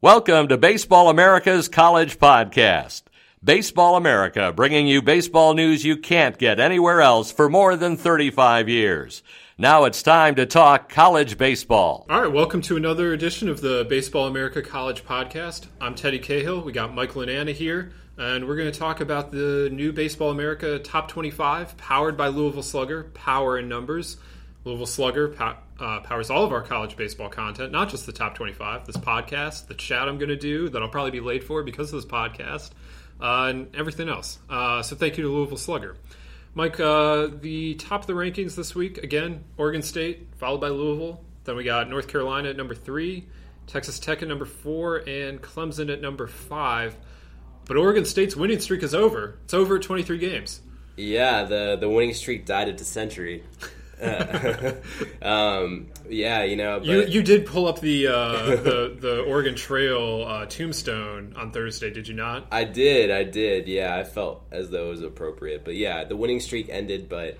Welcome to Baseball America's College Podcast. Baseball America, bringing you baseball news you can't get anywhere else for more than 35 years. Now it's time to talk college baseball. All right, welcome to another edition of the Baseball America College Podcast. I'm Teddy Cahill. We got Michael Lananna here, and we're going to talk about the new Baseball America Top 25, powered by Louisville Slugger, Power in Numbers. Louisville Slugger uh, powers all of our college baseball content, not just the top 25, this podcast, the chat I'm going to do that I'll probably be late for because of this podcast, uh, and everything else. Uh, so thank you to Louisville Slugger. Mike, uh, the top of the rankings this week, again, Oregon State, followed by Louisville. Then we got North Carolina at number three, Texas Tech at number four, and Clemson at number five. But Oregon State's winning streak is over. It's over at 23 games. Yeah, the, the winning streak died at the century. um, yeah, you know, you you did pull up the uh, the the Oregon Trail uh, tombstone on Thursday, did you not? I did, I did. Yeah, I felt as though it was appropriate, but yeah, the winning streak ended, but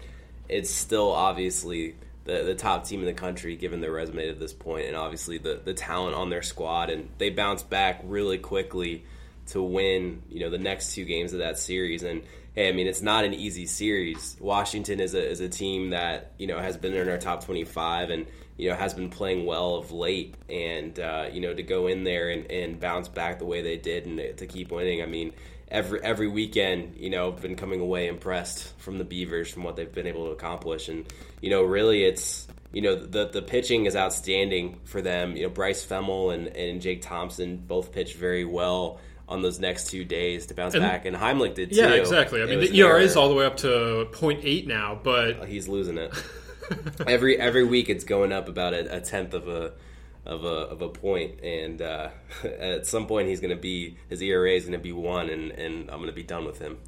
it's still obviously the the top team in the country given their resume at this point, and obviously the the talent on their squad, and they bounced back really quickly to win, you know, the next two games of that series, and hey, I mean, it's not an easy series. Washington is a, is a team that, you know, has been in our top 25 and, you know, has been playing well of late. And, uh, you know, to go in there and, and bounce back the way they did and to keep winning, I mean, every every weekend, you know, been coming away impressed from the Beavers from what they've been able to accomplish. And, you know, really it's, you know, the the pitching is outstanding for them. You know, Bryce Fehmel and, and Jake Thompson both pitched very well on those next two days to bounce and, back, and Heimlich did too. Yeah, exactly. I mean, the ERA is all the way up to 0.8 now, but he's losing it. every every week, it's going up about a, a tenth of a of a of a point, and uh, at some point, he's going to be his ERA is going to be one, and and I'm going to be done with him.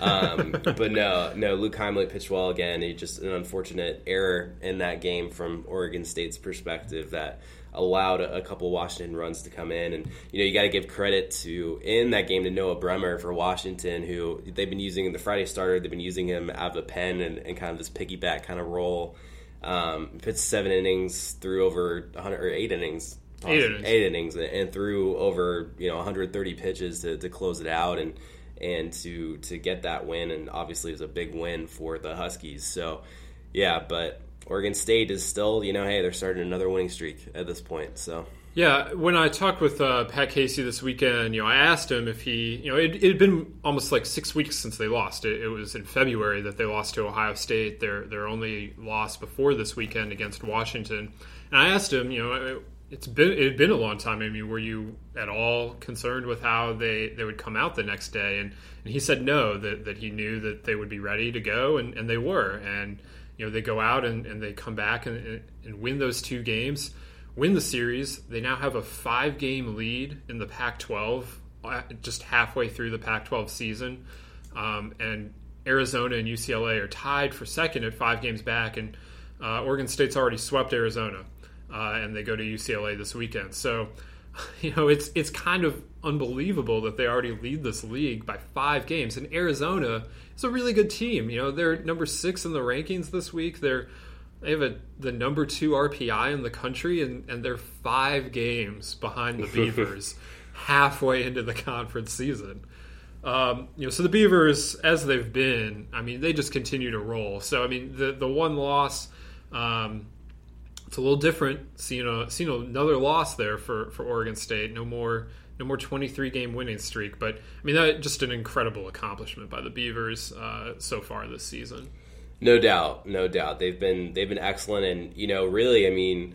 um, but no, no, Luke Heimlich pitched well again. He just an unfortunate error in that game from Oregon State's perspective that allowed a, a couple Washington runs to come in. And, you know, you got to give credit to, in that game, to Noah Bremer for Washington, who they've been using the Friday starter, they've been using him out of the pen and, and kind of this piggyback kind of role. Um, pitched seven innings through over 100 or eight innings. Eight innings. Eight innings and threw over you know 130 pitches to, to close it out and and to to get that win and obviously it was a big win for the Huskies. So yeah, but Oregon State is still, you know, hey, they're starting another winning streak at this point. So yeah, when I talked with uh, Pat Casey this weekend, you know, I asked him if he, you know, it, it had been almost like six weeks since they lost. It, it, was in February that they lost to Ohio State. Their their only loss before this weekend against Washington. And I asked him, you know, it's been it had been a long time. I mean, were you at all concerned with how they, they would come out the next day? And, and he said no, that, that he knew that they would be ready to go, and, and they were. And you know they go out and, and they come back and, and win those two games, win the series. They now have a five game lead in the Pac 12, uh, just halfway through the Pac 12 season. Um, and Arizona and UCLA are tied for second at five games back, and uh, Oregon State's already swept Arizona, uh, and they go to UCLA this weekend. So, you know, it's it's kind of unbelievable that they already lead this league by five games. And Arizona is a really good team. You know, they're number six in the rankings this week. They're they have a, the number two RPI in the country, and, and they're five games behind the Beavers halfway into the conference season. Um, you know, so the Beavers, as they've been, I mean, they just continue to roll. So, I mean, the the one loss, um, it's a little different. Seeing a seeing another loss there for for Oregon State. No more no more 23 game winning streak. But I mean, that just an incredible accomplishment by the Beavers uh, so far this season. No doubt, no doubt. They've been they've been excellent, and you know, really, I mean,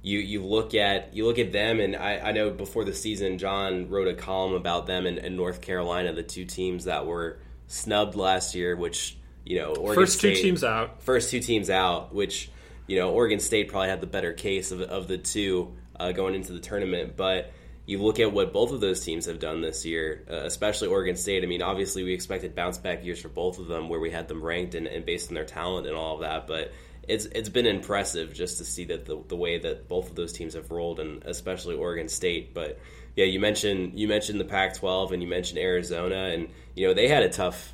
you you look at you look at them, and I, I know before the season, John wrote a column about them in, in North Carolina, the two teams that were snubbed last year, which you know, Oregon first State, two teams out, first two teams out, which you know, Oregon State probably had the better case of, of the two uh, going into the tournament, but you look at what both of those teams have done this year, uh, especially Oregon State. I mean, obviously we expected bounce back years for both of them, where we had them ranked and, and based on their talent and all of that. But it's it's been impressive just to see that the, the way that both of those teams have rolled, and especially Oregon State. But yeah, you mentioned you mentioned the Pac-12 and you mentioned Arizona, and you know they had a tough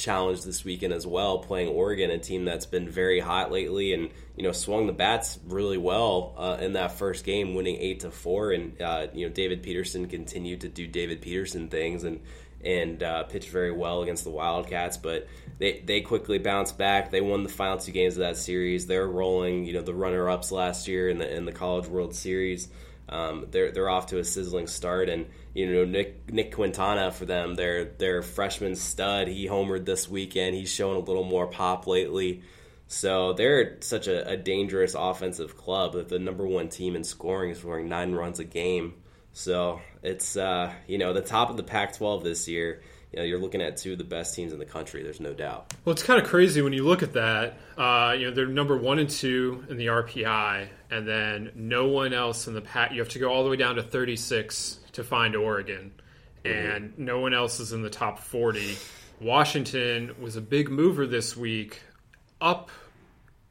challenge this weekend as well, playing Oregon, a team that's been very hot lately, and you know swung the bats really well uh, in that first game, winning eight to four. And uh, you know David Peterson continued to do David Peterson things and and uh, pitched very well against the Wildcats, but they they quickly bounced back. They won the final two games of that series. They're rolling, you know, the runner ups last year in the in the College World Series. Um, they're they're off to a sizzling start, and you know Nick Nick Quintana for them, their their freshman stud. He homered this weekend. He's shown a little more pop lately. So they're such a, a dangerous offensive club. That the number one team in scoring is scoring nine runs a game. So it's uh, you know the top of the Pac-12 this year you know, you're looking at two of the best teams in the country. There's no doubt. Well, it's kind of crazy when you look at that. Uh, you know, they're number one and two in the RPI, and then no one else in the pack. You have to go all the way down to 36 to find Oregon, mm-hmm. and no one else is in the top 40. Washington was a big mover this week, up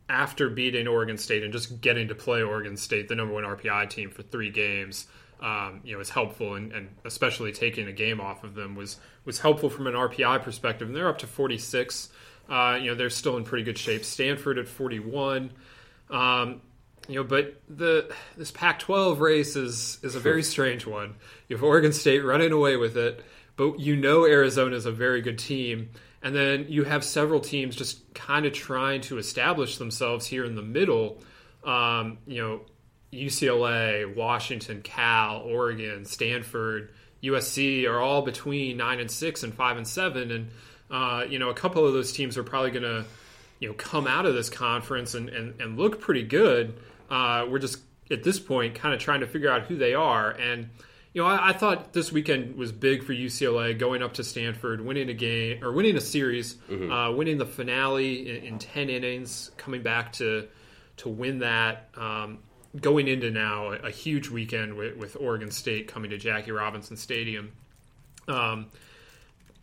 after beating Oregon State and just getting to play Oregon State, the number one RPI team, for three games um, you know, is helpful, and, and, especially taking a game off of them was was helpful from an RPI perspective. And they're up to 46. Uh, you know, they're still in pretty good shape. Stanford at 41. Um, you know, but the this Pac-12 race is is a very strange one. You have Oregon State running away with it, but you know Arizona is a very good team, and then you have several teams just kind of trying to establish themselves here in the middle. Um, you know, UCLA, Washington, Cal, Oregon, Stanford, USC are all between nine and six and five and seven, and uh, you know a couple of those teams are probably going to you know come out of this conference and and, and look pretty good. Uh, we're just at this point kind of trying to figure out who they are, and you know I, I, thought this weekend was big for UCLA going up to Stanford, winning a game or winning a series, mm-hmm. uh, winning the finale in, in, ten innings, coming back to to win that. Um, going into now a, huge weekend with, with, Oregon State coming to Jackie Robinson Stadium. Um,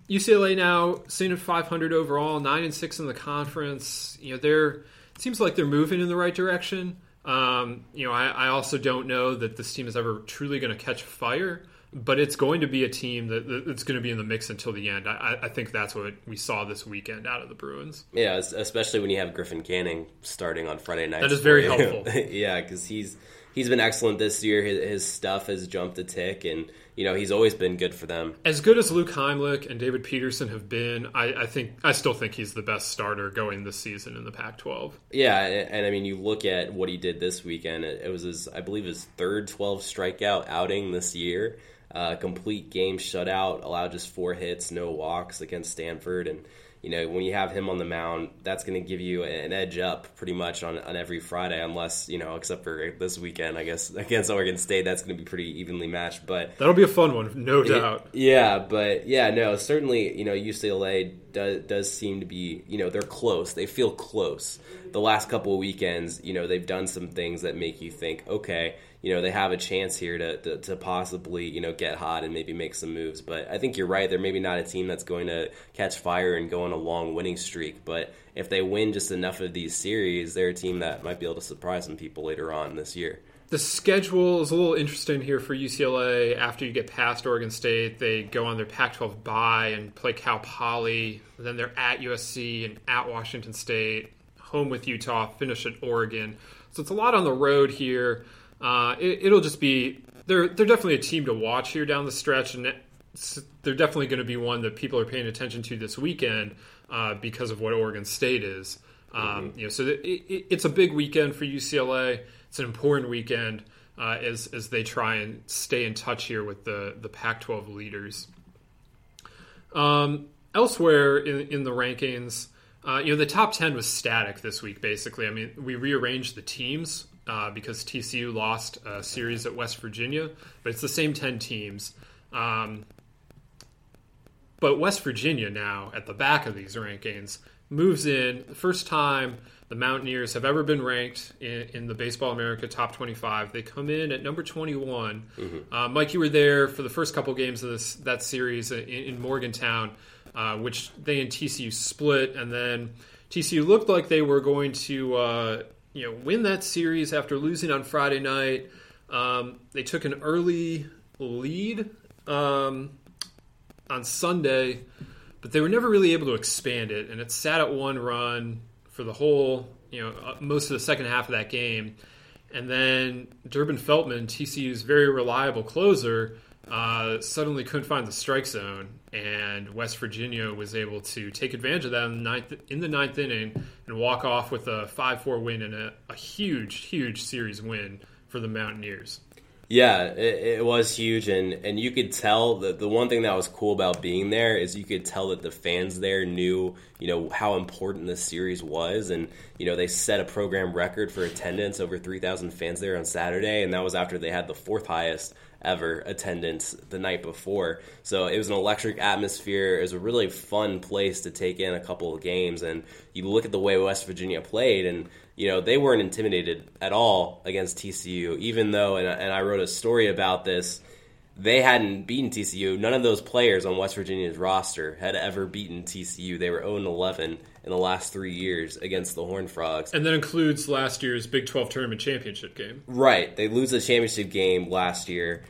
UCLA now sitting at 500 overall, nine and six in the conference. You know, they're it seems like they're moving in the right direction. Um, you know, I, I, also don't know that this team is ever truly going to catch fire but it's going to be a team that, that's going to be in the mix until the end. I, I, think that's what we saw this weekend out of the Bruins. Yeah, especially when you have Griffin Canning starting on Friday night. That is very helpful. yeah, because he's he's been excellent this year. His, his, stuff has jumped a tick, and you know he's always been good for them. As good as Luke Heimlich and David Peterson have been, I, I think I still think he's the best starter going this season in the Pac-12. Yeah, and, and I mean you look at what he did this weekend. It, it was his, I believe, his third 12 strikeout outing this year. Uh, complete game shutout, allowed just four hits, no walks against Stanford. And, you know, when you have him on the mound, that's going to give you an edge up pretty much on, on every Friday, unless, you know, except for this weekend, I guess, against Oregon State, that's going to be pretty evenly matched. But that'll be a fun one, no doubt. Yeah, but yeah, no, certainly, you know, UCLA does, does seem to be, you know, they're close. They feel close. The last couple of weekends, you know, they've done some things that make you think, okay, you know they have a chance here to, to, to, possibly you know get hot and maybe make some moves. But I think you're right. They're maybe not a team that's going to catch fire and go on a long winning streak. But if they win just enough of these series, they're a team that might be able to surprise some people later on this year. The schedule is a little interesting here for UCLA. After you get past Oregon State, they go on their Pac-12 bye and play Cal Poly. Then they're at USC and at Washington State, home with Utah, finish at Oregon. So it's a lot on the road here. Uh, it, will just be they're they're definitely a team to watch here down the stretch, and they're definitely going to be one that people are paying attention to this weekend uh, because of what Oregon State is. Um, mm-hmm. You know, so it, it, it's a big weekend for UCLA. it's an important weekend uh, as as they try and stay in touch here with the the Pac-12 leaders. Um, elsewhere in, in the rankings, uh, you know, the top 10 was static this week, basically. I mean, we rearranged the teams uh, because TCU lost a series at West Virginia, but it's the same 10 teams. Um, but West Virginia now at the back of these rankings moves in the first time the Mountaineers have ever been ranked in, in the Baseball America top 25. They come in at number 21. Mm-hmm. Uh, Mike, you were there for the first couple games of this that series in, in Morgantown, uh, which they and TCU split, and then TCU looked like they were going to uh, you know win that series after losing on Friday night. Um, they took an early lead um, on Sunday, but they were never really able to expand it, and it sat at one run for the whole, you know, uh, most of the second half of that game. And then Durbin Feltman, TCU's very reliable closer, uh, suddenly couldn't find the strike zone, and West Virginia was able to take advantage of that in the ninth, in the ninth inning and walk off with a 5 4 win and a, a huge, huge series win for the Mountaineers. Yeah, it, it, was huge, and, and you could tell that the one thing that was cool about being there is you could tell that the fans there knew, you know, how important this series was, and you know they set a program record for attendance over three thousand fans there on Saturday, and that was after they had the fourth highest ever attendance the night before. So it was an electric atmosphere. It was a really fun place to take in a couple of games, and you look at the way West Virginia played, and you know, they weren't intimidated at all against TCU, even though, and, and I wrote a story about this, they hadn't beaten TCU. None of those players on West Virginia's roster had ever beaten TCU. They were 0 11 in the last three years against the Horned Frogs. And that includes last year's Big 12 tournament championship game. Right. They lose the championship game last year.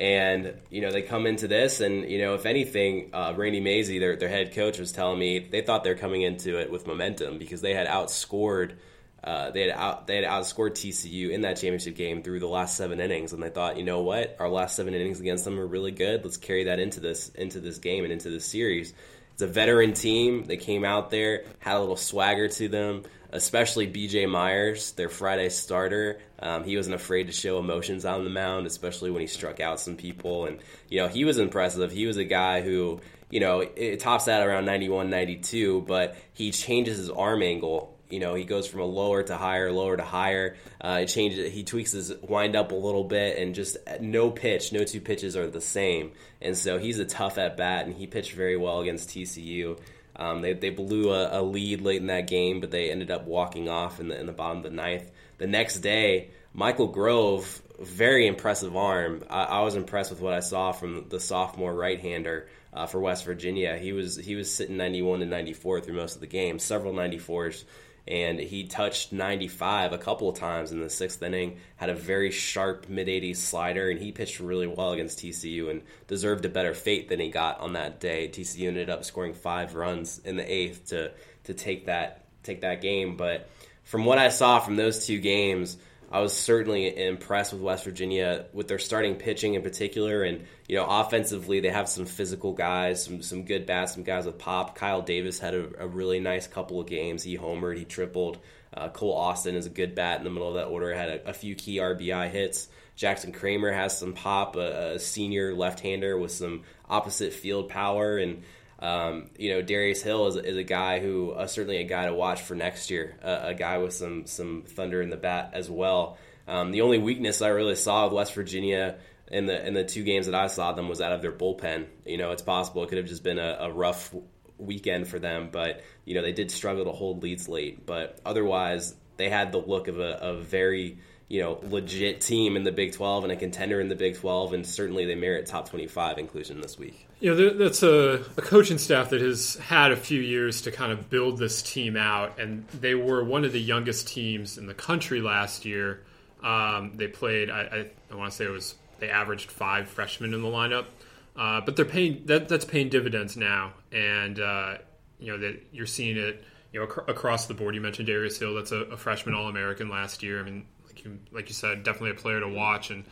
And, you know, they come into this, and, you know, if anything, uh, Randy Mazey, their, their head coach, was telling me they thought they're coming into it with momentum because they had outscored – uh, they had out they had outscored TCU in that championship game through the last seven innings, and they thought, you know what, our last seven innings against them were really good. Let's carry that into this into this game and into this series. It's a veteran team. They came out there, had a little swagger to them, especially B.J. Myers, their Friday starter. Um, he wasn't afraid to show emotions on the mound, especially when he struck out some people, and you know he was impressive. He was a guy who you know it tops out around 91, 92, but he changes his arm angle you know, he goes from a lower to higher, lower to higher. Uh, it changes. He tweaks his wind up a little bit, and just no pitch, no two pitches are the same. And so he's a tough at bat, and he pitched very well against TCU. Um, they, they blew a, a, lead late in that game, but they ended up walking off in the in the bottom of the ninth. The next day, Michael Grove, very impressive arm. I, I was impressed with what I saw from the sophomore right-hander. Uh, for West Virginia. He was he was sitting 91 to 94 through most of the game, several 94s and he touched 95 a couple of times in the sixth inning. Had a very sharp mid 80s slider, and he pitched really well against TCU and deserved a better fate than he got on that day. TCU ended up scoring five runs in the eighth to to take that take that game. But from what I saw from those two games, I was certainly impressed with West Virginia with their starting pitching in particular, and you know offensively they have some physical guys, some some good bats, some guys with pop. Kyle Davis had a, a really nice couple of games. He homered, he tripled. Uh, Cole Austin is a good bat in the middle of that order. Had a, a few key RBI hits. Jackson Kramer has some pop, a, a senior left-hander with some opposite field power, and um, you know, Darius Hill is, is a guy who uh, certainly a guy to watch for next year. Uh, a guy with some some thunder in the bat as well. Um, the only weakness I really saw with West Virginia in the in the two games that I saw them was out of their bullpen. You know, it's possible it could have just been a, a rough weekend for them, but you know they did struggle to hold leads late. But otherwise, they had the look of a, a very you know, legit team in the Big 12 and a contender in the Big 12, and certainly they merit top 25 inclusion this week. You know, that's a, a, coaching staff that has had a few years to kind of build this team out, and they were one of the youngest teams in the country last year. Um, they played, I, I, I want to say it was, they averaged five freshmen in the lineup, uh, but they're paying, that, that's paying dividends now, and, uh, you know, that you're seeing it, you know, ac- across the board. You mentioned Darius Hill, that's a, a freshman All American last year. I mean, like you like you said, definitely a player to watch. And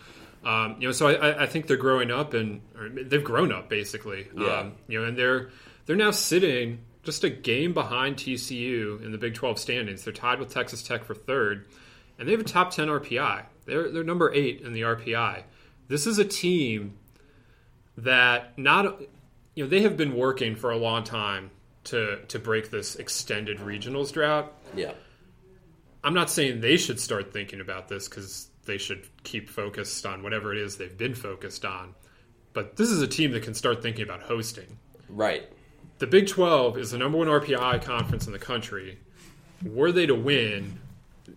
um, you know, so I, I, think they're growing up and they've grown up basically. Yeah. Um, you know, and they're they're now sitting just a game behind TCU in the Big 12 standings. They're tied with Texas Tech for third. and they have a top 10 RPI. They're, they're number eight in the RPI. This is a team that not, you know, they have been working for a long time to, to break this extended regionals drought. Yeah. I'm not saying they should start thinking about this because they should keep focused on whatever it is they've been focused on. But this is a team that can start thinking about hosting. Right. The Big 12 is the number one RPI conference in the country. Were they to win,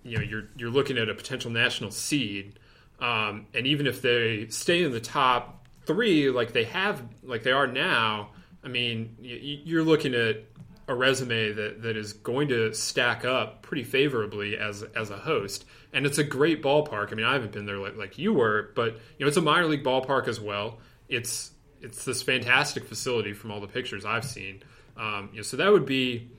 you know, you're you're looking at a potential national seed, um, and even if they stay in the top three, like they have, like they are now, I mean, you're looking at a resume that, that is going to stack up pretty favorably as as a host. And it's a great ballpark. I mean, I haven't been there like, like you were, but you know, it's a minor league ballpark as well. It's it's this fantastic facility from all the pictures I've seen. Um, you know, so that would be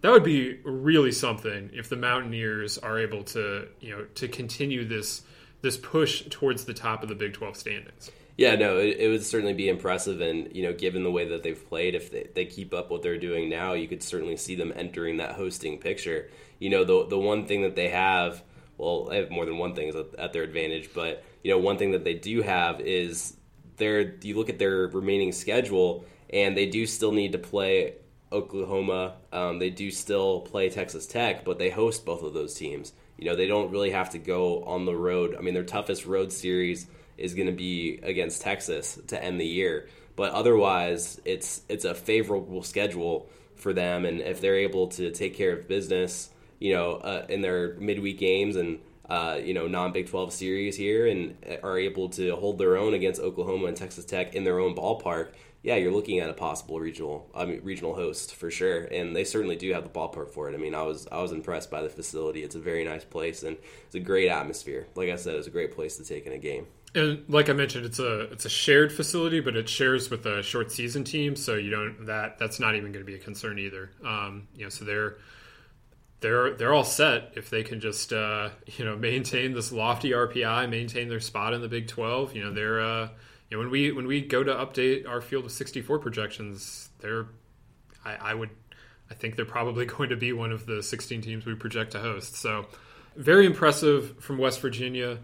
that would be really something if the Mountaineers are able to you know to continue this this push towards the top of the Big Twelve standings. Yeah, no, it, it, would certainly be impressive, and you know, given the way that they've played, if they, they keep up what they're doing now, you could certainly see them entering that hosting picture. You know, the the one thing that they have, well, I have more than one thing at, at their advantage, but you know, one thing that they do have is their. You look at their remaining schedule, and they do still need to play Oklahoma. Um, they do still play Texas Tech, but they host both of those teams. You know, they don't really have to go on the road. I mean, their toughest road series is going to be against Texas to end the year. But otherwise, it's it's a favorable schedule for them, and if they're able to take care of business, you know, uh, in their midweek games and uh, you know non Big Twelve series here, and are able to hold their own against Oklahoma and Texas Tech in their own ballpark, yeah, you're looking at a possible regional, I mean, regional host for sure, and they certainly do have the ballpark for it. I mean, I was I was impressed by the facility. It's a very nice place, and it's a great atmosphere. Like I said, it's a great place to take in a game. And like I mentioned, it's a it's a shared facility, but it shares with a short season team, so you don't that that's not even going to be a concern either. Um, you know, so they're they're they're all set if they can just uh, you know maintain this lofty RPI, maintain their spot in the Big Twelve. You know, they're uh, you know when we when we go to update our field of sixty four projections, they're I, I would I think they're probably going to be one of the sixteen teams we project to host. So very impressive from West Virginia.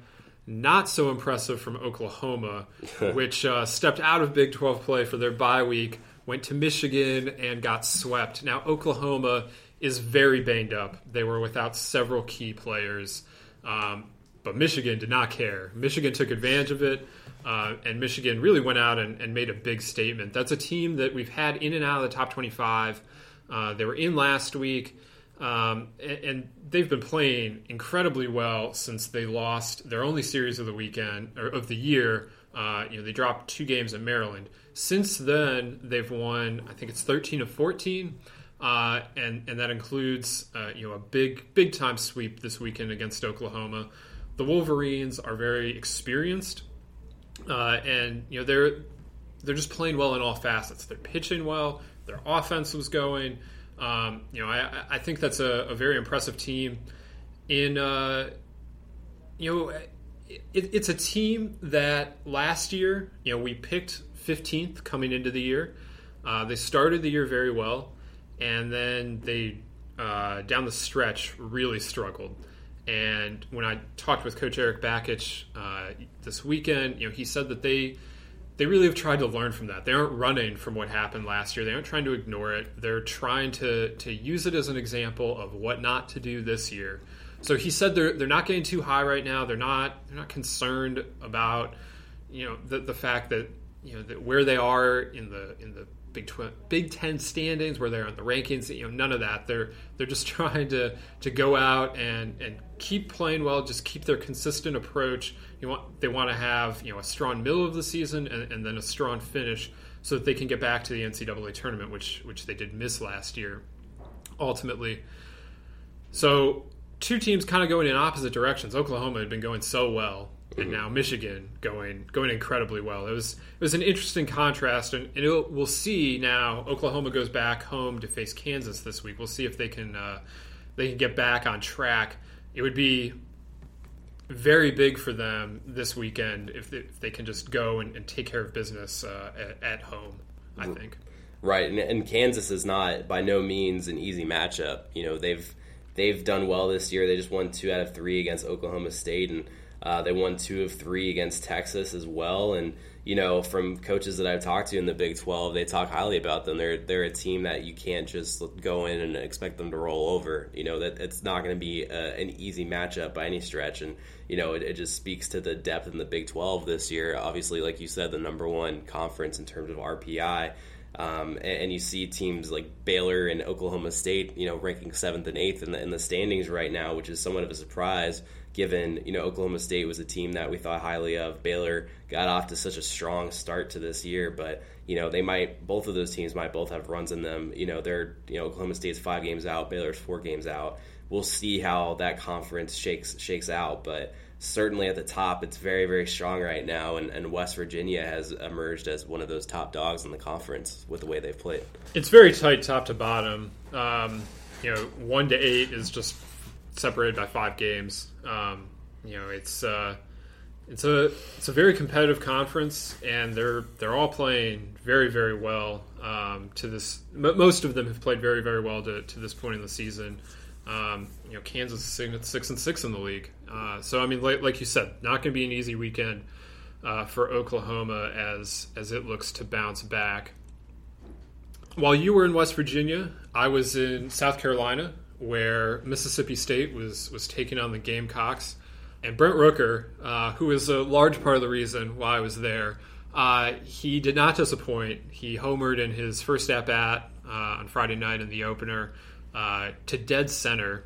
Not so impressive from Oklahoma, which uh, stepped out of Big 12 play for their bye week, went to Michigan, and got swept. Now, Oklahoma is very banged up. They were without several key players, um, but Michigan did not care. Michigan took advantage of it, uh, and Michigan really went out and, and, made a big statement. That's a team that we've had in and out of the top 25. Uh, they were in last week. Um, and, and, they've been playing incredibly well since they lost their only series of the weekend or of the year. Uh, you know, they dropped two games at Maryland. Since then, they've won. I think it's 13 of 14, uh, and and that includes uh, you know a big big time sweep this weekend against Oklahoma. The Wolverines are very experienced, uh, and you know they're they're just playing well in all facets. They're pitching well. Their offense was going. Um, you know, I, I think that's a, a very impressive team. In uh, you know, it, it's a team that last year, you know, we picked 15th coming into the year. Uh, they started the year very well, and then they uh, down the stretch really struggled. And when I talked with Coach Eric Bakich uh, this weekend, you know, he said that they they really have tried to learn from that. They aren't running from what happened last year. They aren't trying to ignore it. They're trying to to use it as an example of what not to do this year. So he said they're they're not getting too high right now. They're not they're not concerned about you know the the fact that you know that where they are in the in the Big Tw- Big Ten standings, where they're on the rankings. You know, none of that. They're they're just trying to to go out and and keep playing well. Just keep their consistent approach. You want they want to have you know a strong middle of the season and, and then a strong finish, so that they can get back to the NCAA tournament, which which they did miss last year. Ultimately, so two teams kind of going in opposite directions. Oklahoma had been going so well and mm-hmm. now Michigan going going incredibly well. It was it was an interesting contrast, and, and we'll see now. Oklahoma goes back home to face Kansas this week. We'll see if they can uh, they can get back on track. It would be very big for them this weekend if they, if they can just go and, and take care of business uh, at, at, home. I think. Right, and, and Kansas is not by no means an easy matchup. You know they've they've done well this year. They just won two out of three against Oklahoma State, and uh, they won two of three against Texas as well. And you know, from coaches that I've talked to in the Big 12, they talk highly about them. They're they're a team that you can't just go in and expect them to roll over. You know that it's not going to be a, an easy matchup by any stretch, and you know it, it, just speaks to the depth in the Big 12 this year. Obviously, like you said, the number one conference in terms of RPI. Um, and, and, you see teams like Baylor and Oklahoma State, you know, ranking seventh and eighth in the, in the standings right now, which is somewhat of a surprise given you know Oklahoma State was a team that we thought highly of. Baylor got off to such a strong start to this year, but you know they might both of those teams might both have runs in them. You know they're you know Oklahoma State's five games out, Baylor's four games out. We'll see how that conference shakes shakes out, but certainly at the top, it's very very strong right now, and, and West Virginia has emerged as one of those top dogs in the conference with the way they've played. It's very tight top to bottom. Um, you know, one to eight is just separated by five games. Um, you know, it's uh, it's a it's a very competitive conference, and they're they're all playing very very well um, to this. M- most of them have played very very well to, to this point in the season. Um, you know, Kansas is six and six in the league. Uh, so I mean, like, like, you said, not going to be an easy weekend uh, for Oklahoma as as it looks to bounce back. While you were in West Virginia, I was in South Carolina where Mississippi State was was taking on the Gamecocks, and Brent Rooker, uh, who was a large part of the reason why I was there, uh, he did not disappoint. He homered in his first at bat uh, on Friday night in the opener uh, to dead center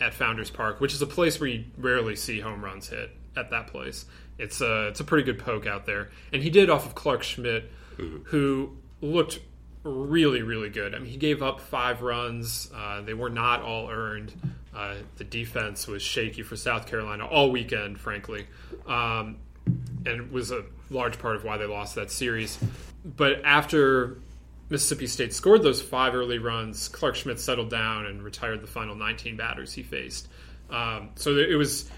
at Founders Park, which is a place where you rarely see home runs hit at that place. It's a it's a pretty good poke out there, and he did off of Clark Schmidt, mm-hmm. who looked really, really good. I mean, he gave up five runs. Uh, they were not all earned. Uh, the defense was shaky for South Carolina all weekend, frankly, um, and was a large part of why they lost that series. But after Mississippi State scored those five early runs, Clark Schmidt settled down and retired the final 19 batters he faced. Um, so it was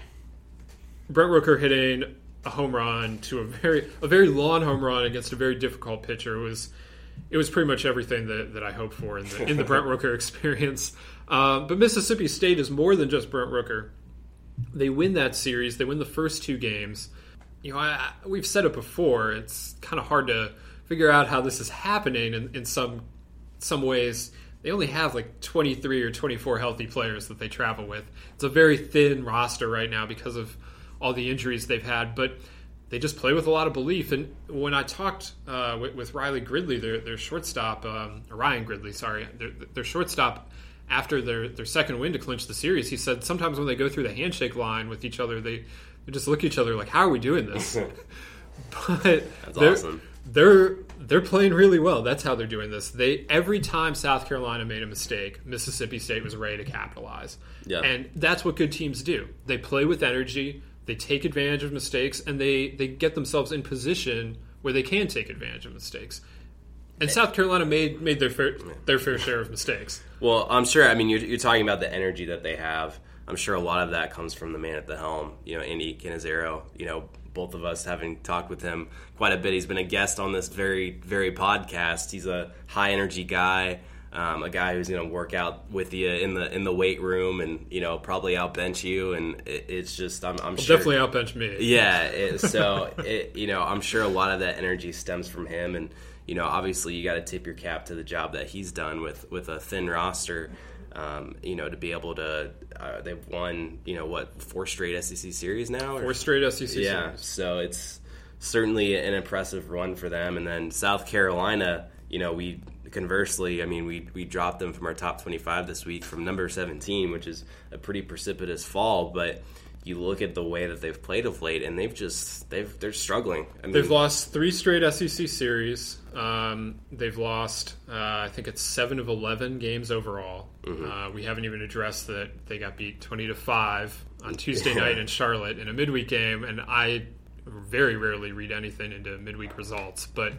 Brent Rooker hitting a home run to a very a very long home run against a very difficult pitcher. It was it was pretty much everything that, that I hoped for in the, in the Brent Rooker experience. Uh, but Mississippi State is more than just Brent Rooker. They win that series. They win the first two games. You know, I, we've said it before. It's kind of hard to figure out how this is happening in, in some some ways. They only have like 23 or 24 healthy players that they travel with. It's a very thin roster right now because of all the injuries they've had. But they just play with a lot of belief. And when I talked uh, with, with, Riley Gridley, their, their shortstop, um, Ryan Gridley, sorry, their, their shortstop, after their, their second win to clinch the series, he said sometimes when they go through the handshake line with each other, they, they just look at each other like, "How are we doing this?" but That's they're, awesome. They're they're playing really well. That's how they're doing this. They every time South Carolina made a mistake, Mississippi State was ready to capitalize. Yeah. And that's what good teams do. They play with energy they take advantage of mistakes and they they get themselves in position where they can take advantage of mistakes. And eh. South Carolina made made their fair their fair share of mistakes. Well, I'm sure. I mean, you're, you're talking about the energy that they have. I'm sure a lot of that comes from the man at the helm. You know, Andy Cannizaro. You know, both of us having talked with him quite a bit. He's been a guest on this very very podcast. He's a high energy guy um, a guy who's going to work out with you in the in the weight room and you know probably outbench you and it, it's just I'm, I'm sure definitely outbench me. Yeah, it, so it, you know I'm sure a lot of that energy stems from him and you know obviously you got to tip your cap to the job that he's done with with a thin roster. Um, you know, to be able to, uh, they've won, you know, what four straight SEC series now? Or? Four straight SEC yeah, series. so it's certainly an impressive run for them. And then South Carolina, you know, we conversely, I mean, we we dropped them from our top 25 this week from number 17, which is a pretty precipitous fall. But you look at the way that they've played of late, and they've just they've they're struggling. I mean, they've lost three straight SEC series. Um, they've lost, uh, I think it's seven of 11 games overall. Mm-hmm. Uh, we haven't even addressed that they got beat 20 to five on Tuesday night in Charlotte in a midweek game, and I very rarely read anything into midweek results, but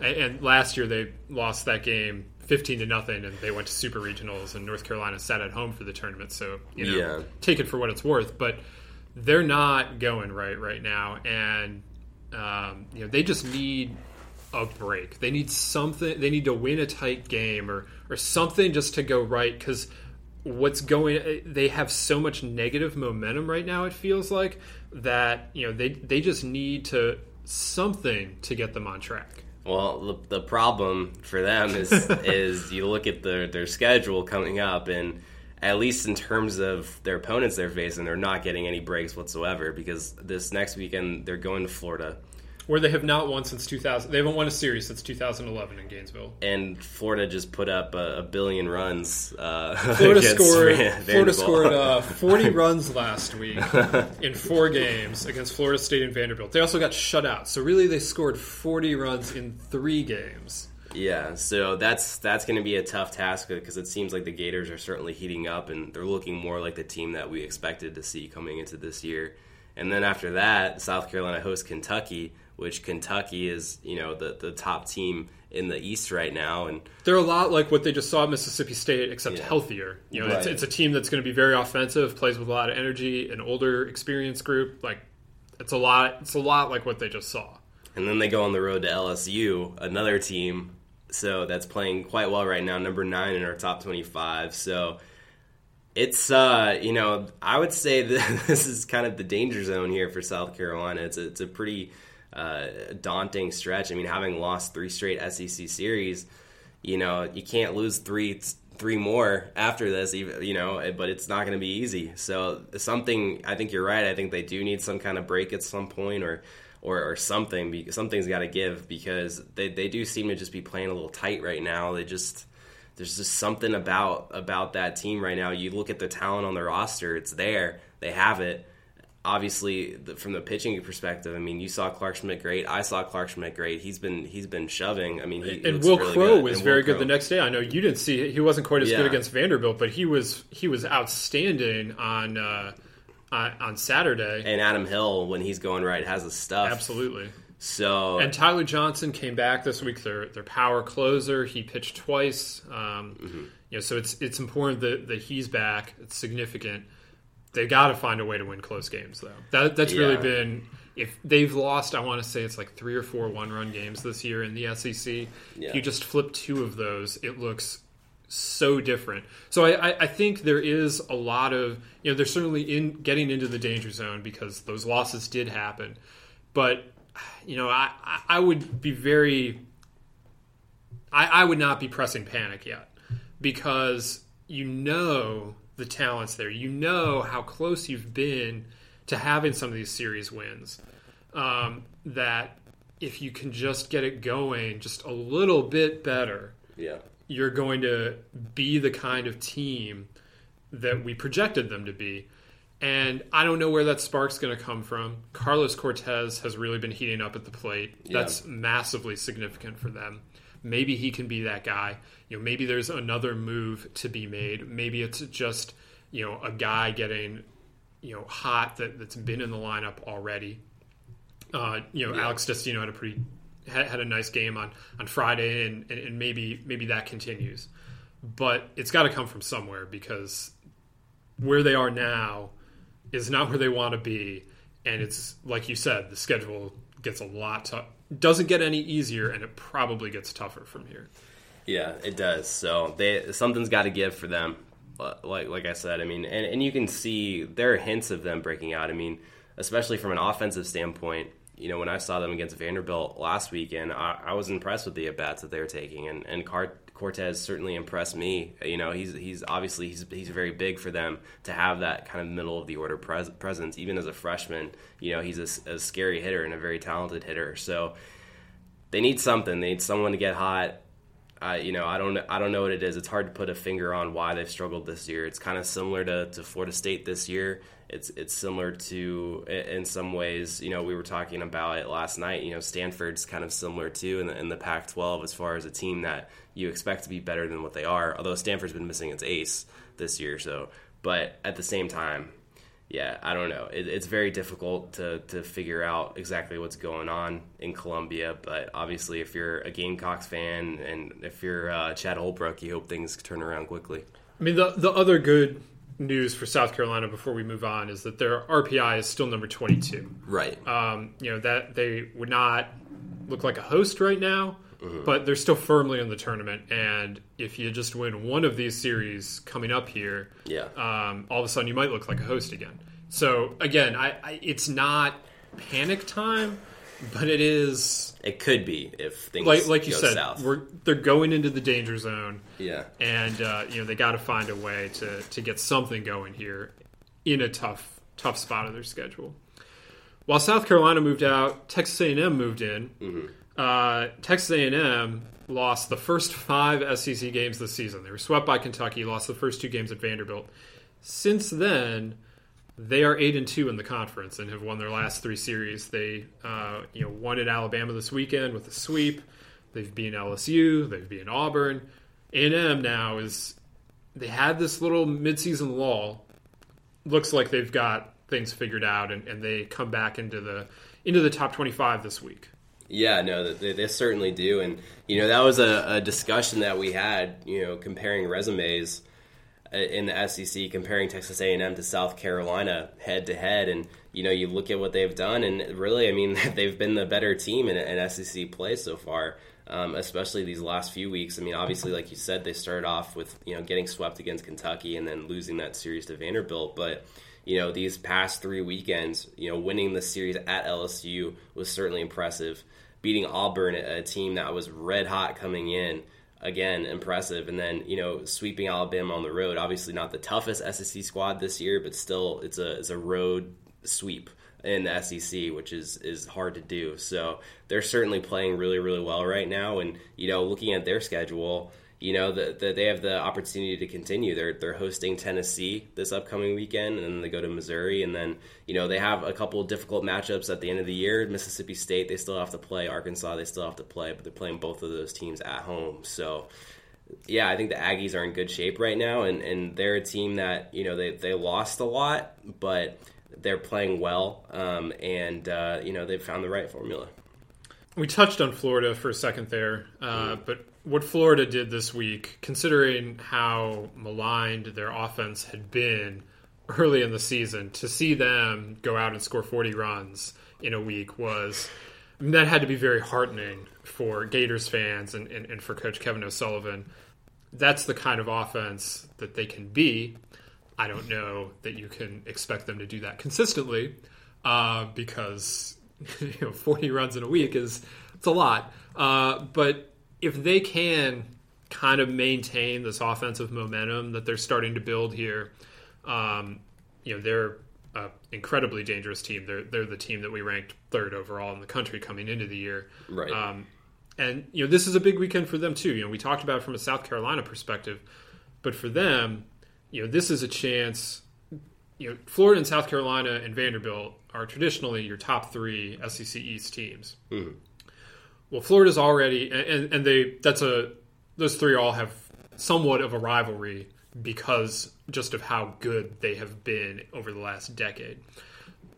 and last year they lost that game 15 to nothing and they went to super regionals and north carolina sat at home for the tournament so you know yeah. take it for what it's worth. But they're not going right right now and um, you know they just need a break. They need something they need to win a tight game or or something just to go right because what's going they have so much negative momentum right now it feels like that you know they they just need to something to get them on track well the, the problem for them is is you look at their their schedule coming up and at least in terms of their opponents they're facing they're not getting any breaks whatsoever because this next weekend they're going to Florida where they have not won since 2000. They haven't won a series since 2011 in Gainesville. And Florida just put up a, a billion runs. Uh, Florida scored. Florida scored uh, 40 runs last week in four games against Florida State and Vanderbilt. They also got shut out. So really, they scored 40 runs in three games. Yeah, so that's that's going to be a tough task because it seems like the Gators are certainly heating up and they're looking more like the team that we expected to see coming into this year. And then after that, South Carolina hosts Kentucky, which Kentucky is, you know, the, the top team in the East right now. And they're a lot like what they just saw at Mississippi State, except yeah. healthier. You know, right. it's, it's, a team that's going to be very offensive, plays with a lot of energy, an older, experienced group. Like it's a lot. It's a lot like what they just saw. And then they go on the road to LSU, another team. So that's playing quite well right now, number nine in our top twenty-five. So it's uh, you know, I would say that this is kind of the danger zone here for South Carolina. It's a, it's a pretty uh, daunting stretch. I mean, having lost three straight SEC series, you know, you can't lose three three more after this, even you know, but it's not going to be easy. So something, I think you're right. I think they do need some kind of break at some point, or or, or something. Something's got to give because they they do seem to just be playing a little tight right now. They just there's just something about about that team right now. You look at the talent on the roster; it's there. They have it obviously the, from the pitching perspective, I mean, you saw Clark Schmidt great. I saw Clark Schmidt great. He's been he's been shoving. I mean, he, and Will really Crowe was very Will good the next day. I know you didn't see it. He wasn't quite as yeah. good against Vanderbilt, but he was he was outstanding on uh, on, on Saturday. And Adam Hill, when he's going right, has the stuff. Absolutely. So and Tyler Johnson came back this week. Their their power closer. He pitched twice. Um, mm-hmm. You know, so it's it's important that, that he's back. It's significant they got to find a way to win close games though. That that's yeah. really been if they've lost, I want to say it's like three or four one run games this year in the SEC. Yeah. If you just flip two of those, it looks so different. So I, I, think there is a lot of you know they're certainly in getting into the danger zone because those losses did happen, but you know I I would be very I, I would not be pressing panic yet because you know the talents there. You know how close you've been to having some of these series wins. Um, that if you can just get it going just a little bit better, yeah, you're going to be the kind of team that we projected them to be. And I don't know where that spark's going to come from. Carlos Cortez has really been heating up at the plate. Yeah. That's massively significant for them. Maybe he can be that guy. You know, maybe there's another move to be made. Maybe it's just you know a guy getting you know hot that that's been in the lineup already. Uh, you know, yeah. Alex Destino had a pretty had, had, a nice game on on Friday, and, and, and maybe maybe that continues. But it's got to come from somewhere because where they are now is not where they want to be, and it's like you said, the schedule gets a lot tough doesn't get any easier, and it probably gets tougher from here. Yeah, it does. So they something's got to give for them. Like like I said, I mean, and, and you can see there are hints of them breaking out. I mean, especially from an offensive standpoint. You know, when I saw them against Vanderbilt last weekend, I, I was impressed with the at bats that they were taking, and and Car- Cortez certainly impressed me. You know, he's he's obviously he's he's very big for them to have that kind of middle of the order pres- presence, even as a freshman. You know, he's a, a, scary hitter and a very talented hitter. So they need something. They need someone to get hot. Uh, you know, I don't I don't know what it is. It's hard to put a finger on why they've struggled this year. It's kind of similar to, to Florida State this year. It's it's similar to in some ways. You know, we were talking about it last night. You know, Stanford's kind of similar too in the, in the Pac-12 as far as a team that you expect to be better than what they are. Although Stanford's been missing its ace this year, so but at the same time, yeah, I don't know. It, it's very difficult to to figure out exactly what's going on in Columbia. But obviously, if you're a Gamecocks fan and if you're uh, Chad Holbrook, you hope things turn around quickly. I mean, the the other good news for South Carolina before we move on is that their RPI is still number 22. Right. Um, you know that they would not look like a host right now, mm-hmm. but they're still firmly in the tournament. And if you just win one of these series coming up here, yeah, um, all of a sudden you might look like a host again. So again, I, I it's not panic time, but it is. It could be if things like like you said, south. we're they're going into the danger zone. Yeah, and uh, you know they got to find a way to to get something going here in a tough tough spot of their schedule. While South Carolina moved out, Texas A&M moved in. Mm-hmm. Uh, Texas A&M lost the first five SEC games this season. They were swept by Kentucky, lost the first two games at Vanderbilt. Since then, they are eight and two in the conference and have won their last three series. They, uh, you know, won at Alabama this weekend with a sweep. They've beaten LSU. They've beaten Auburn. A&M now is they had this little midseason lull. Looks like they've got things figured out and, and they come back into the into the top 25 this week. Yeah, no, they, they certainly do, and you know that was a, a, discussion that we had. You know, comparing resumes uh, in the SEC, comparing Texas A&M to South Carolina head to head, and you know you look at what they've done, and really, I mean, they've been the better team in, SEC play so far. Um, especially these last few weeks. I mean, obviously, like you said, they started off with you know getting swept against Kentucky and then losing that series to Vanderbilt, but you know, these past three weekends, you know, winning the series at LSU was certainly impressive. Beating Auburn, a team that was red hot coming in, again, impressive. And then, you know, sweeping Alabama on the road, obviously not the toughest SEC squad this year, but still it's a, it's a road sweep in the SEC, which is is hard to do. So they're certainly playing really, really well right now. And, you know, looking at their schedule, you know that the, they have the opportunity to continue. They're they're hosting Tennessee this upcoming weekend, and then they go to Missouri, and then you know they have a couple difficult matchups at the end of the year. Mississippi State they still have to play. Arkansas they still have to play, but they're playing both of those teams at home. So yeah, I think the Aggies are in good shape right now, and and they're a team that you know they they lost a lot, but they're playing well, um, and uh, you know they've found the right formula. We touched on Florida for a second there, uh, mm. but what Florida did this week, considering how maligned their offense had been early in the season, to see them go out and score 40 runs in a week was I mean, that had to be very heartening for Gators fans and, and, and for Coach Kevin O'Sullivan. That's the kind of offense that they can be. I don't know that you can expect them to do that consistently uh, because you know 40 runs in a week is it's a lot. Uh, but if they can kind of maintain this offensive momentum that they're starting to build here, um, you know, they're an incredibly dangerous team. They're they're the team that we ranked third overall in the country coming into the year. Right. Um, and you know, this is a big weekend for them too. You know, we talked about it from a South Carolina perspective, but for them, you know, this is a chance. You know, Florida and South Carolina and Vanderbilt are traditionally your top three SEC East teams. Mm-hmm. Well, Florida's already, and, and they that's a those three all have somewhat of a rivalry because just of how good they have been over the last decade.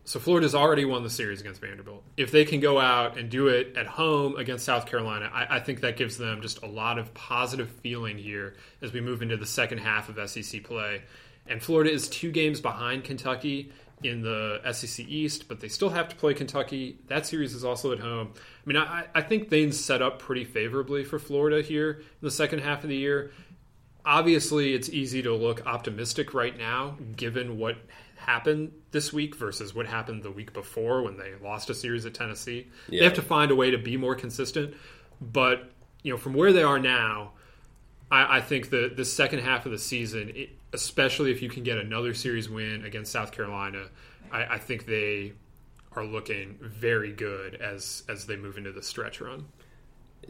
So Florida's already won the series against Vanderbilt. If they can go out and do it at home against South Carolina, I, I, think that gives them just a lot of positive feeling here as we move into the second half of SEC play. And Florida is two games behind Kentucky in the SEC East, but they still have to play Kentucky. That series is also at home. I mean, I, I think they's set up pretty favorably for Florida here in the second half of the year. Obviously, it's easy to look optimistic right now, given what happened this week versus what happened the week before when they lost a series at Tennessee. Yeah. They have to find a way to be more consistent. But you know, from where they are now, I, I think the the second half of the season, it, especially if you can get another series win against South Carolina, I, I think they are looking very good as as they move into the stretch run.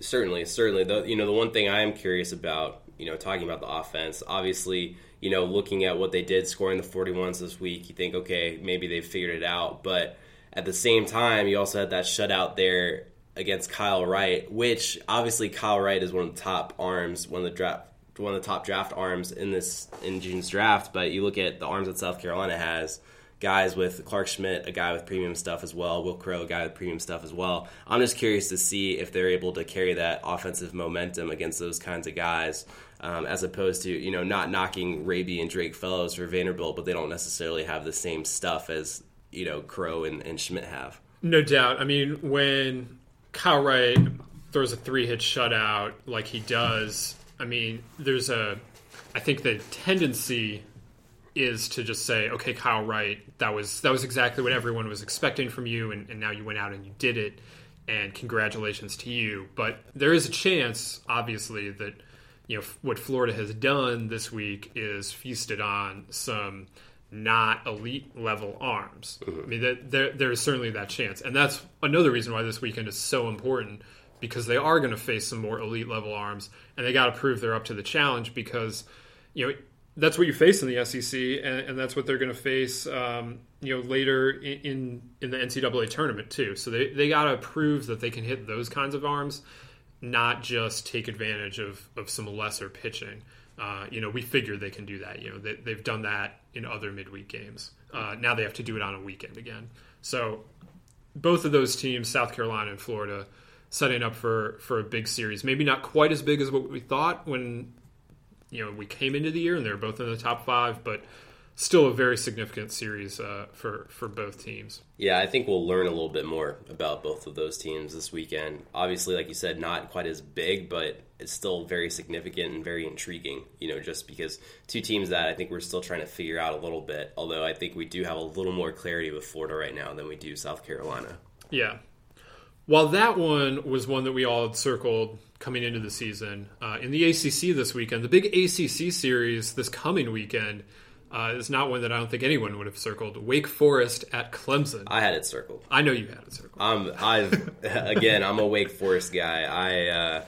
Certainly, certainly. The you know the one thing I am curious about, you know, talking about the offense, obviously, you know, looking at what they did scoring the 41s this week, you think, okay, maybe they've figured it out. But at the same time, you also had that shutout there against Kyle Wright, which obviously Kyle Wright is one of the top arms, one of the draft one of the top draft arms in this in June's draft. But you look at the arms that South Carolina has, guys with Clark Schmidt, a guy with premium stuff as well, Will Crowe, a guy with premium stuff as well. I'm just curious to see if they're able to carry that offensive momentum against those kinds of guys. Um, as opposed to you know not knocking Raby and Drake Fellows for Vanderbilt, but they don't necessarily have the same stuff as you know Crowe and, and Schmidt have. No doubt. I mean, when Kyle Wright throws a three hit shutout like he does, I mean, there's a, I think the tendency is to just say, okay, Kyle Wright, that was that was exactly what everyone was expecting from you, and, and now you went out and you did it, and congratulations to you. But there is a chance, obviously, that you know what Florida has done this week is feasted on some not elite level arms. Mm-hmm. I mean, that, there there is certainly that chance, and that's another reason why this weekend is so important because they are going to face some more elite level arms, and they got to prove they're up to the challenge because you know that's what you face in the SEC, and, and that's what they're going to face, um, you know, later in, in, the NCAA tournament too. So they they got to prove that they can hit those kinds of arms, not just take advantage of of some lesser pitching. Uh, you know, we figure they can do that. You know, they, they've done that in other midweek games. Uh, now they have to do it on a weekend again. So both of those teams, South Carolina and Florida, setting up for for a big series. Maybe not quite as big as what we thought when you know we came into the year and they were both in the top five, but still a very significant series uh, for for both teams. Yeah, I think we'll learn a little bit more about both of those teams this weekend. Obviously, like you said, not quite as big, but it's still very significant and very intriguing. You know, just because two teams that I think we're still trying to figure out a little bit. Although I think we do have a little more clarity with Florida right now than we do South Carolina. Yeah. While that one was one that we all had circled coming into the season, uh, in the ACC this weekend, the big ACC series this coming weekend uh, is not one that I don't think anyone would have circled. Wake Forest at Clemson. I had it circled. I know you had it circled. Um, I again, I'm a Wake Forest guy. I uh,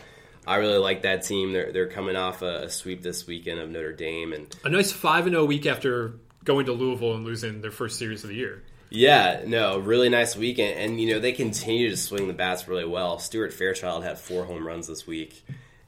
I really like that team. They're they're coming off a, a sweep this weekend of Notre Dame, and A nice five and zero week after going to Louisville and losing their first series of the year. Yeah, no, really nice weekend, and you know they continue to swing the bats really well. Stuart Fairchild had four home runs this week,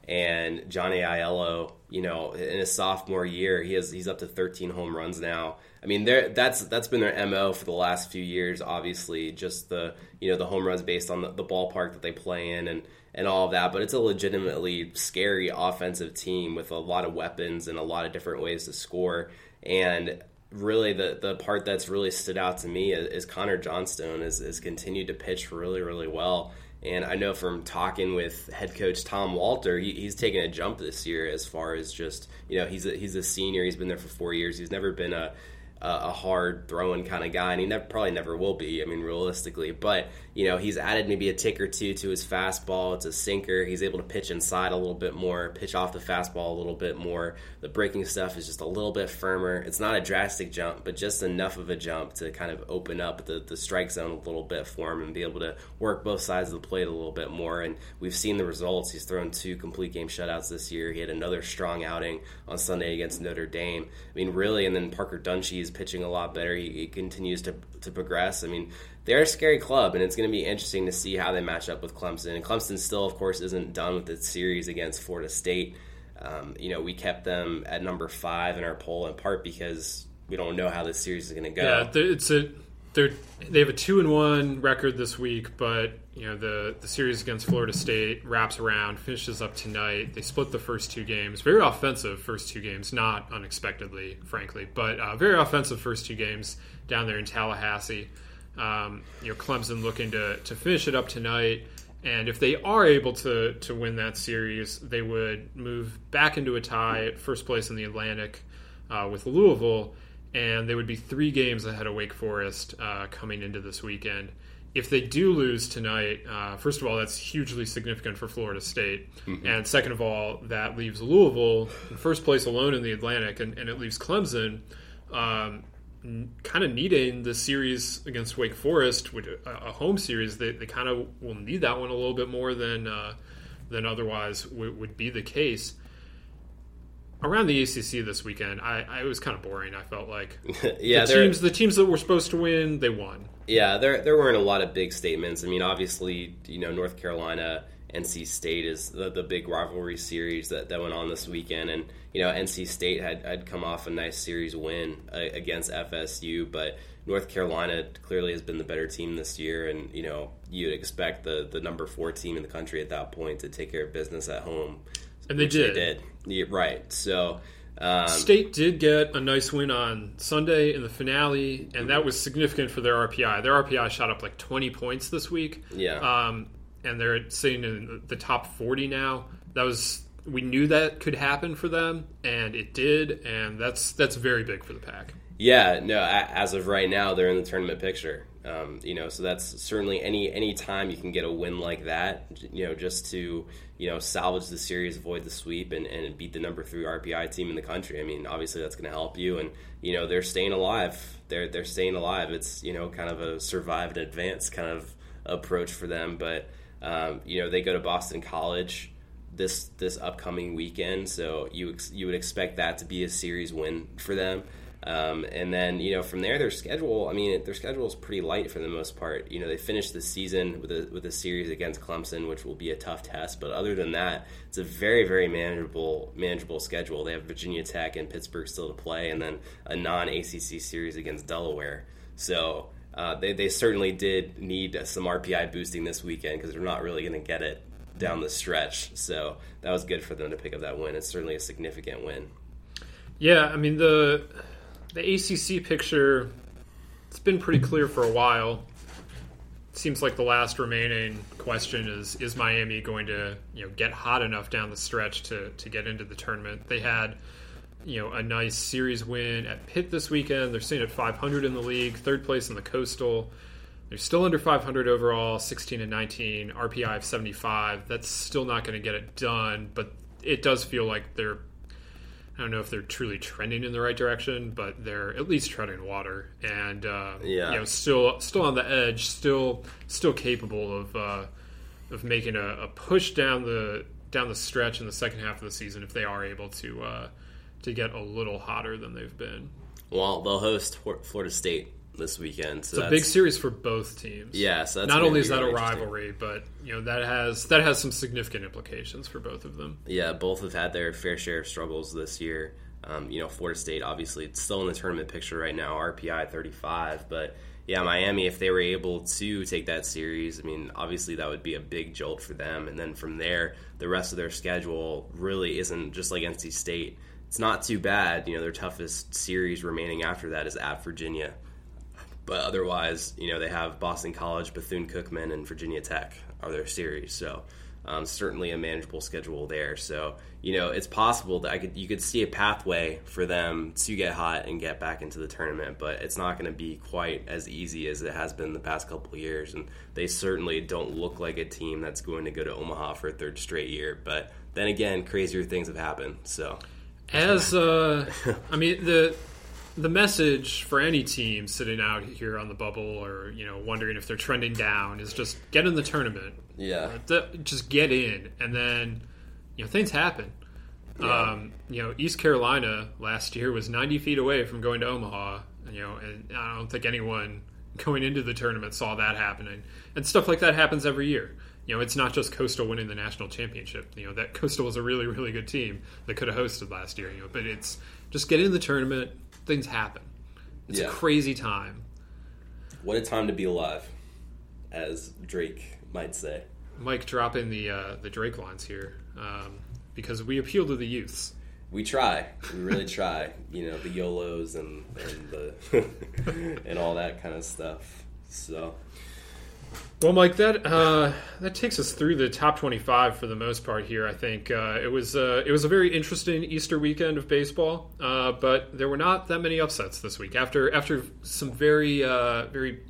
and Johnny Aiello, you know, in his sophomore year, he has he's up to 13 home runs now. I mean, there that's that's been their mo for the last few years. Obviously, just the you know the home runs based on the, the ballpark that they play in, and and all of that. But it's a legitimately scary offensive team with a lot of weapons and a lot of different ways to score. And really the the part that's really stood out to me is, is Connor Johnstone has, has continued to pitch really really well. And I know from talking with head coach Tom Walter, he, he's taken a jump this year as far as just you know he's a, he's a senior. He's been there for four years. He's never been a a hard throwing kind of guy, and he never, probably never will be. I mean, realistically, but you know, he's added maybe a tick or two to his fastball. It's a sinker. He's able to pitch inside a little bit more, pitch off the fastball a little bit more. The breaking stuff is just a little bit firmer. It's not a drastic jump, but just enough of a jump to kind of open up the, the strike zone a little bit for him and be able to work both sides of the plate a little bit more. And we've seen the results. He's thrown two complete game shutouts this year. He had another strong outing on Sunday against Notre Dame. I mean, really, and then Parker Dunshee is pitching a lot better. He, he continues to, to progress. I mean, they're a scary club, and it's going to be interesting to see how they match up with Clemson. And Clemson still, of course, isn't done with its series against Florida State. Um, you know, we kept them at number five in our poll in part because we don't know how this series is going to go. Yeah, it's a they're they have a two and one record this week, but you know the the series against Florida State wraps around, finishes up tonight. They split the first two games, very offensive first two games, not unexpectedly, frankly, but uh, very offensive first two games down there in Tallahassee. Um, you know, Clemson looking to to finish it up tonight. And if they are able to to win that series, they would move back into a tie at first place in the Atlantic uh, with Louisville, and they would be three games ahead of Wake Forest uh, coming into this weekend. If they do lose tonight, uh, first of all, that's hugely significant for Florida State, and second of all, that leaves Louisville in first place alone in the Atlantic, and, and it leaves Clemson. Um, kind of needing the series against Wake Forest, which a, home series, they, they kind of will need that one a little bit more than uh, than otherwise w- would be the case. Around the ACC this weekend, I, I it was kind of boring. I felt like yeah, the teams the teams that were supposed to win, they won. Yeah, there there weren't a lot of big statements. I mean, obviously, you know, North Carolina, NC State is the, the big rivalry series that, that went on this weekend, and you know, NC State had had come off a nice series win uh, against FSU, but North Carolina clearly has been the better team this year, and you know, you'd expect the the number four team in the country at that point to take care of business at home, And they did. They did, yeah, right? So. Um, State did get a nice win on Sunday in the finale, and that was significant for their RPI. Their RPI shot up like 20 points this week. Yeah. Um, and they're sitting in the top 40 now. That was we knew that could happen for them, and it did, and that's that's very big for the pack. Yeah, no. As of right now, they're in the tournament picture. Um, you know, so that's certainly any any time you can get a win like that. You know, just to you know salvage the series, avoid the sweep, and, and beat the number three RPI team in the country. I mean, obviously that's going to help you, and you know they're staying alive. They're they're staying alive. It's you know kind of a survive and advance kind of approach for them. But um, you know they go to Boston College this this upcoming weekend, so you ex- you would expect that to be a series win for them. Um, and then you know from there their schedule. I mean their schedule is pretty light for the most part. You know they finished the season with a with a series against Clemson, which will be a tough test. But other than that, it's a very very manageable manageable schedule. They have Virginia Tech and Pittsburgh still to play, and then a non ACC series against Delaware. So uh, they they certainly did need some RPI boosting this weekend because they're not really going to get it down the stretch. So that was good for them to pick up that win. It's certainly a significant win. Yeah, I mean the the ACC picture, it's been pretty clear for a while. It seems like the last remaining question is is Miami going to you know get hot enough down the stretch to to get into the tournament? They had you know a nice series win at Pitt this weekend. They're sitting at 500 in the league, third place in the Coastal. They're still under 500 overall, 16 and 19, RPI of 75. That's still not going to get it done, but it does feel like they're I don't know if they're truly trending in the right direction, but they're at least treading water, and uh, yeah. you know, still still on the edge, still still capable of uh, of making a, a, push down the down the stretch in the second half of the season if they are able to uh, to get a little hotter than they've been. Well, they'll host Florida State this weekend. So it's a big series for both teams. Yeah, so not only is that really a rivalry, but you know that has that has some significant implications for both of them. Yeah, both have had their fair share of struggles this year. Um, you know, Florida State obviously it's still in the tournament picture right now, RPI 35, but yeah, Miami if they were able to take that series, I mean, obviously that would be a big jolt for them and then from there, the rest of their schedule really isn't just like NC State. It's not too bad. You know, their toughest series remaining after that is at Virginia. But otherwise, you know, they have Boston College, Bethune Cookman, and Virginia Tech are their series. So um, certainly a manageable schedule there. So you know, it's possible that I could you could see a pathway for them to get hot and get back into the tournament, but it's not going to be quite as easy as it has been the past couple of years. And they certainly don't look like a team that's going to go to Omaha for a third straight year. But then again, crazier things have happened. So as uh, I mean the the message for any team sitting out here on the bubble or you know wondering if they're trending down is just get in the tournament. Yeah, just get in, and then you know things happen. Yeah. Um, you know, East Carolina last year was 90 feet away from going to Omaha. You know, and I don't think anyone going into the tournament saw that happening. And stuff like that happens every year. You know, it's not just Coastal winning the national championship. You know, that Coastal was a really, really good team that could have hosted last year. You know, but it's just get in the tournament, things happen. It's yeah. a crazy time. What a time to be alive, as Drake might say. Mike dropping the uh, the Drake lines here um, because we appeal to the youths. We try, we really try. You know the YOLOs and and the and all that kind of stuff. So well, Mike, that uh, that takes us through the top twenty-five for the most part here. I think uh, it was uh, it was a very interesting Easter weekend of baseball, uh, but there were not that many upsets this week. After after some very uh, very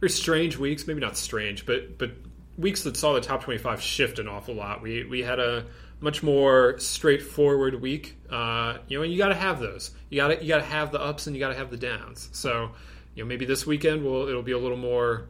very strange weeks, maybe not strange, but but weeks that saw the top twenty-five shift an awful lot. We we had a much more straightforward week, uh, you know, and you got to have those. You got to you got to have the ups and you got to have the downs. So, you know, maybe this weekend will it'll be a little more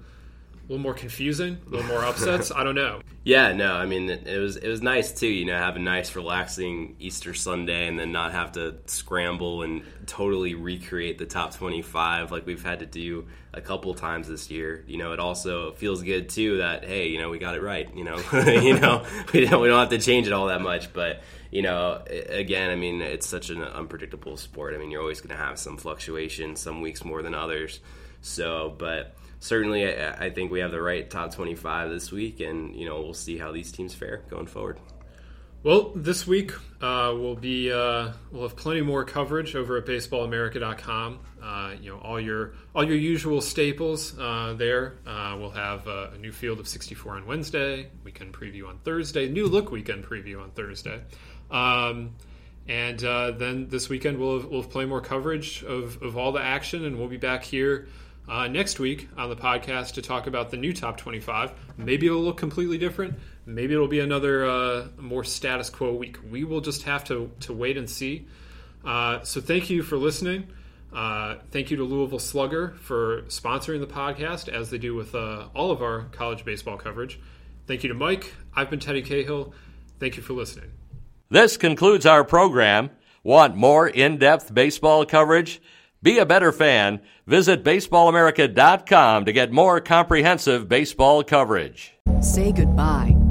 a little more confusing, a little more upsets. I don't know. Yeah, no, I mean it, it, was it was nice too. You know, have a nice relaxing Easter Sunday, and then not have to scramble and totally recreate the top twenty five like we've had to do a couple times this year. You know, it also feels good too that hey, you know, we got it right. You know, you know, we don't we don't have to change it all that much, but. You know, again, I mean, it's such an unpredictable sport. I mean, you're always going to have some fluctuation, some weeks more than others. So, but certainly, I, I, think we have the right top 25 this week, and you know we'll see how these teams fare going forward. Well, this week uh, we'll be uh, we'll have plenty more coverage over at baseballamerica.com. Uh, you know all your all your usual staples uh, there. Uh, we'll have uh, a new field of 64 on Wednesday, weekend preview on Thursday, new look weekend preview on Thursday, um, and then this weekend we'll have, we'll have plenty more coverage of, of all the action, and we'll be back here uh, next week on the podcast to talk about the new top 25. Maybe it'll look completely different. Maybe it'll be another uh, more status quo week. We will just have to, to wait and see. Uh, so thank you for listening. Uh, thank you to Louisville Slugger for sponsoring the podcast, as they do with uh, all of our college baseball coverage. Thank you to Mike. I've been Teddy Cahill. Thank you for listening. This concludes our program. Want more in depth baseball coverage? Be a better fan. Visit baseballamerica.com to get more comprehensive baseball coverage. Say goodbye